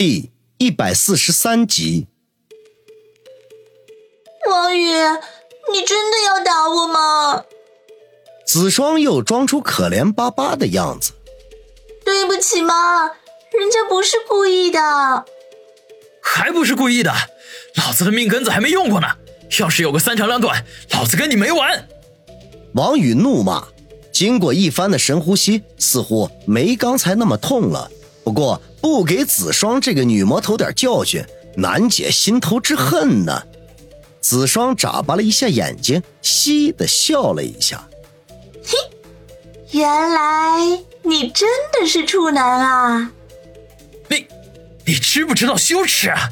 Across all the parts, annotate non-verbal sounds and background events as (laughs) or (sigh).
第一百四十三集。王宇，你真的要打我吗？子双又装出可怜巴巴的样子。对不起嘛，人家不是故意的。还不是故意的？老子的命根子还没用过呢！要是有个三长两短，老子跟你没完！王宇怒骂。经过一番的深呼吸，似乎没刚才那么痛了。不过不给子双这个女魔头点教训，难解心头之恨呢。子双眨巴了一下眼睛，嘻的笑了一下。嘿，原来你真的是处男啊！你，你知不知道羞耻啊？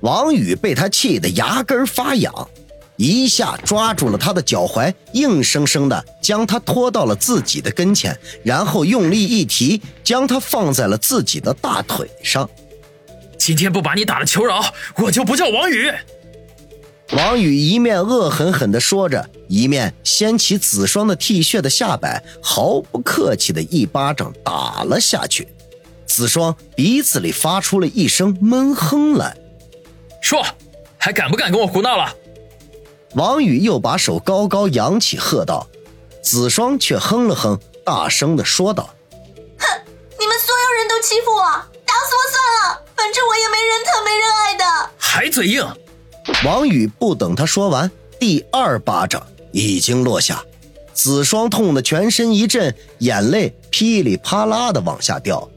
王宇被他气得牙根发痒。一下抓住了他的脚踝，硬生生的将他拖到了自己的跟前，然后用力一提，将他放在了自己的大腿上。今天不把你打了求饶，我就不叫王宇。王宇一面恶狠狠地说着，一面掀起子双的 T 恤的下摆，毫不客气的一巴掌打了下去。子双鼻子里发出了一声闷哼来，说：“还敢不敢跟我胡闹了？”王宇又把手高高扬起，喝道：“子双却哼了哼，大声的说道：‘哼，你们所有人都欺负我，打死我算了，反正我也没人疼，没人爱的。’还嘴硬。”王宇不等他说完，第二巴掌已经落下，子双痛得全身一震，眼泪噼里啪啦的往下掉。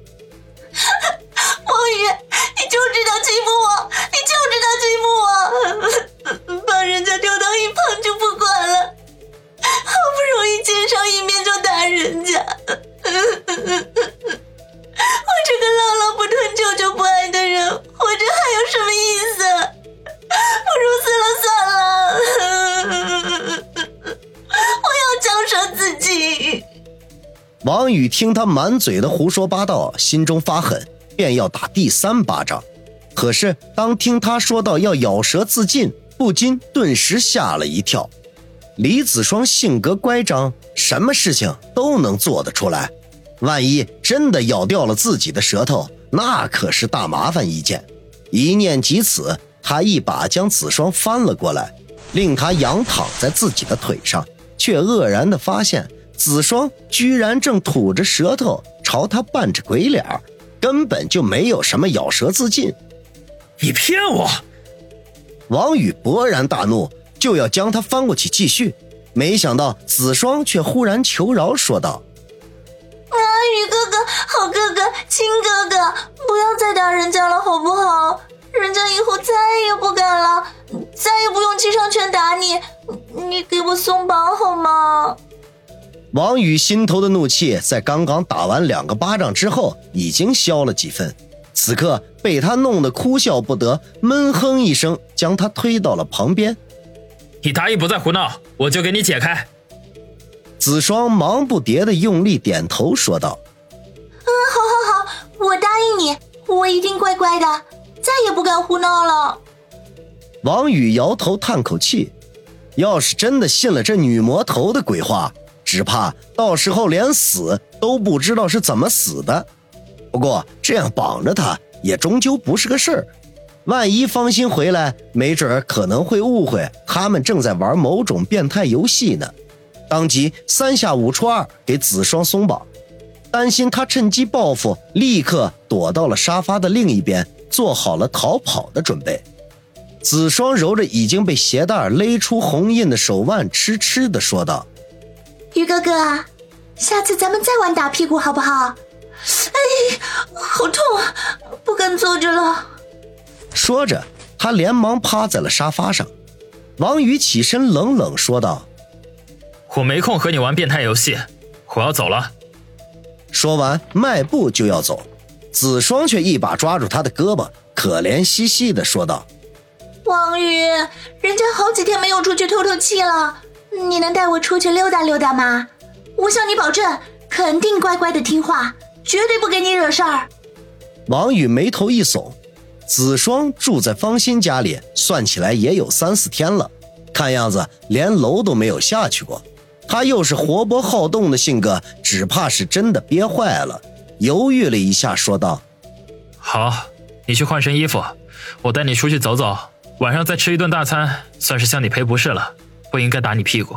听他满嘴的胡说八道，心中发狠，便要打第三巴掌，可是当听他说到要咬舌自尽。不禁顿时吓了一跳。李子双性格乖张，什么事情都能做得出来。万一真的咬掉了自己的舌头，那可是大麻烦一件。一念及此，他一把将子双翻了过来，令他仰躺在自己的腿上，却愕然地发现子双居然正吐着舌头朝他扮着鬼脸，根本就没有什么咬舌自尽。你骗我！王宇勃然大怒，就要将他翻过去继续，没想到子双却忽然求饶说道：“啊，宇哥哥，好哥哥，亲哥哥，不要再打人家了，好不好？人家以后再也不敢了，再也不用七伤拳打你，你给我松绑好吗？”王宇心头的怒气在刚刚打完两个巴掌之后，已经消了几分。此刻被他弄得哭笑不得，闷哼一声，将他推到了旁边。你答应不再胡闹，我就给你解开。子双忙不迭的用力点头说道：“嗯，好好好，我答应你，我一定乖乖的，再也不敢胡闹了。”王宇摇头叹口气，要是真的信了这女魔头的鬼话，只怕到时候连死都不知道是怎么死的。不过这样绑着他也终究不是个事儿，万一方心回来，没准可能会误会他们正在玩某种变态游戏呢。当即三下五除二给子双松绑，担心他趁机报复，立刻躲到了沙发的另一边，做好了逃跑的准备。子双揉着已经被鞋带勒出红印的手腕，痴痴地说道：“于哥哥，下次咱们再玩打屁股好不好？”哎，好痛啊！不敢坐着了。说着，他连忙趴在了沙发上。王宇起身，冷冷说道：“我没空和你玩变态游戏，我要走了。”说完，迈步就要走。子双却一把抓住他的胳膊，可怜兮兮的说道：“王宇，人家好几天没有出去透透气了，你能带我出去溜达溜达吗？我向你保证，肯定乖乖的听话。”绝对不给你惹事儿。王宇眉头一耸，子双住在方心家里，算起来也有三四天了，看样子连楼都没有下去过。他又是活泼好动的性格，只怕是真的憋坏了。犹豫了一下，说道：“好，你去换身衣服，我带你出去走走，晚上再吃一顿大餐，算是向你赔不是了。不应该打你屁股。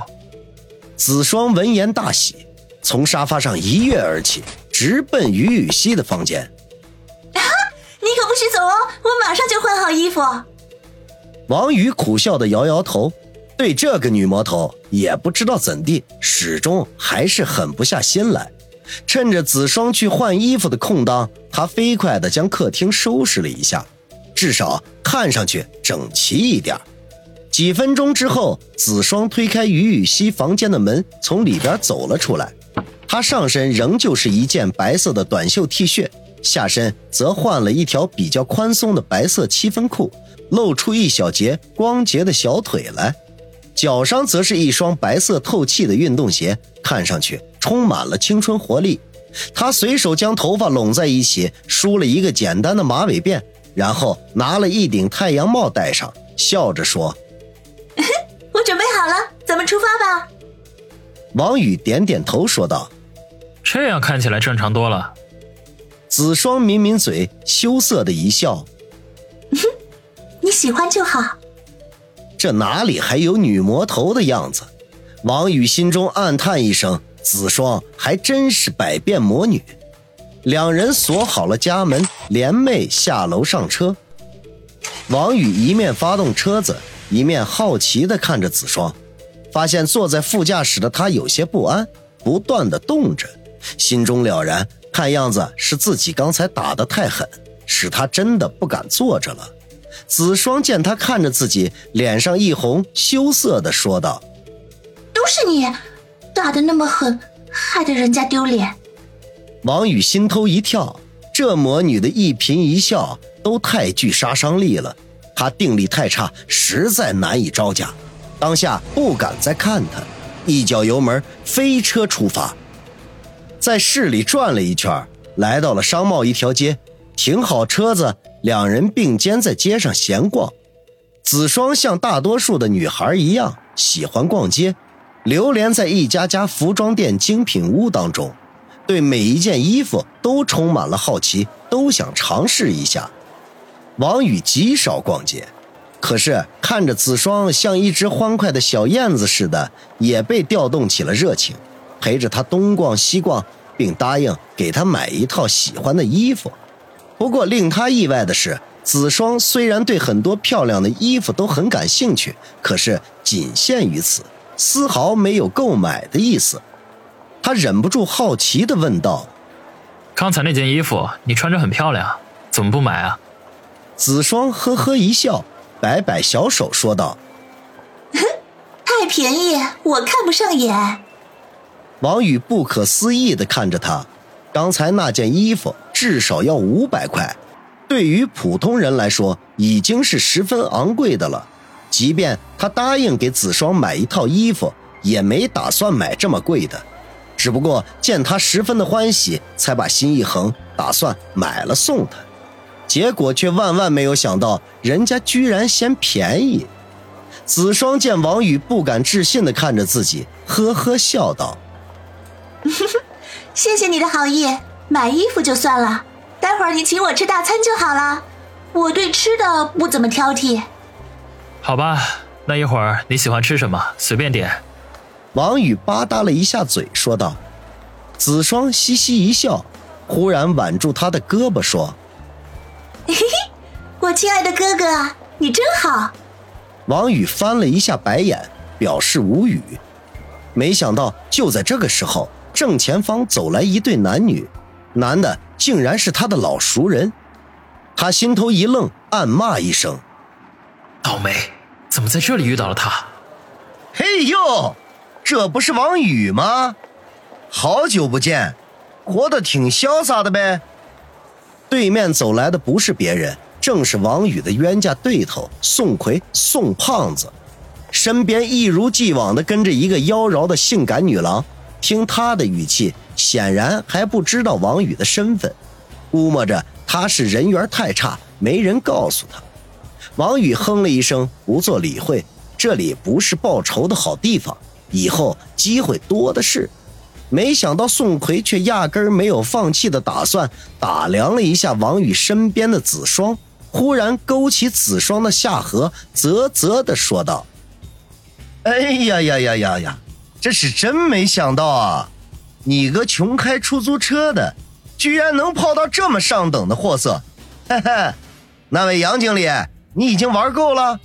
子双闻言大喜，从沙发上一跃而起，直奔于雨溪的房间。啊！你可不许走哦，我马上就换好衣服。王宇苦笑的摇摇头，对这个女魔头也不知道怎地，始终还是狠不下心来。趁着子双去换衣服的空当，他飞快地将客厅收拾了一下，至少看上去整齐一点。几分钟之后，子双推开于雨溪房间的门，从里边走了出来。他上身仍旧是一件白色的短袖 T 恤，下身则换了一条比较宽松的白色七分裤，露出一小截光洁的小腿来。脚上则是一双白色透气的运动鞋，看上去充满了青春活力。他随手将头发拢在一起，梳了一个简单的马尾辫，然后拿了一顶太阳帽戴上，笑着说：“我准备好了，咱们出发吧。”王宇点点头说道：“这样看起来正常多了。”子双抿抿嘴，羞涩的一笑：“你喜欢就好。”这哪里还有女魔头的样子？王宇心中暗叹一声：“子双还真是百变魔女。”两人锁好了家门，联袂下楼上车。王宇一面发动车子，一面好奇地看着子双，发现坐在副驾驶的他有些不安，不断的动着，心中了然，看样子是自己刚才打得太狠，使他真的不敢坐着了。子双见他看着自己，脸上一红，羞涩的说道：“都是你，打的那么狠，害得人家丢脸。”王宇心头一跳，这魔女的一颦一笑都太具杀伤力了，他定力太差，实在难以招架。当下不敢再看他，一脚油门飞车出发，在市里转了一圈，来到了商贸一条街，停好车子。两人并肩在街上闲逛，子双像大多数的女孩一样喜欢逛街，流连在一家家服装店精品屋当中，对每一件衣服都充满了好奇，都想尝试一下。王宇极少逛街，可是看着子双像一只欢快的小燕子似的，也被调动起了热情，陪着他东逛西逛，并答应给他买一套喜欢的衣服。不过令他意外的是，子双虽然对很多漂亮的衣服都很感兴趣，可是仅限于此，丝毫没有购买的意思。他忍不住好奇地问道：“刚才那件衣服你穿着很漂亮，怎么不买啊？”子双呵呵一笑，摆摆小手说道：“ (laughs) 太便宜，我看不上眼。”王宇不可思议的看着他，刚才那件衣服。至少要五百块，对于普通人来说已经是十分昂贵的了。即便他答应给子双买一套衣服，也没打算买这么贵的。只不过见他十分的欢喜，才把心一横，打算买了送他。结果却万万没有想到，人家居然嫌便宜。子双见王宇不敢置信地看着自己，呵呵笑道：“ (laughs) 谢谢你的好意。”买衣服就算了，待会儿你请我吃大餐就好了。我对吃的不怎么挑剔。好吧，那一会儿你喜欢吃什么，随便点。王宇吧嗒了一下嘴，说道。子双嘻嘻一笑，忽然挽住他的胳膊说：“嘿嘿，(laughs) 我亲爱的哥哥，你真好。”王宇翻了一下白眼，表示无语。没想到就在这个时候，正前方走来一对男女。男的竟然是他的老熟人，他心头一愣，暗骂一声：“倒霉，怎么在这里遇到了他？”嘿呦，这不是王宇吗？好久不见，活得挺潇洒的呗。对面走来的不是别人，正是王宇的冤家对头宋奎宋胖子，身边一如既往的跟着一个妖娆的性感女郎。听他的语气。显然还不知道王宇的身份，估摸着他是人缘太差，没人告诉他。王宇哼了一声，不做理会。这里不是报仇的好地方，以后机会多的是。没想到宋奎却压根儿没有放弃的打算，打量了一下王宇身边的子双，忽然勾起子双的下颌，啧啧的说道：“哎呀呀呀呀呀，这是真没想到啊！你个穷开出租车的，居然能泡到这么上等的货色！嘿嘿，那位杨经理，你已经玩够了？”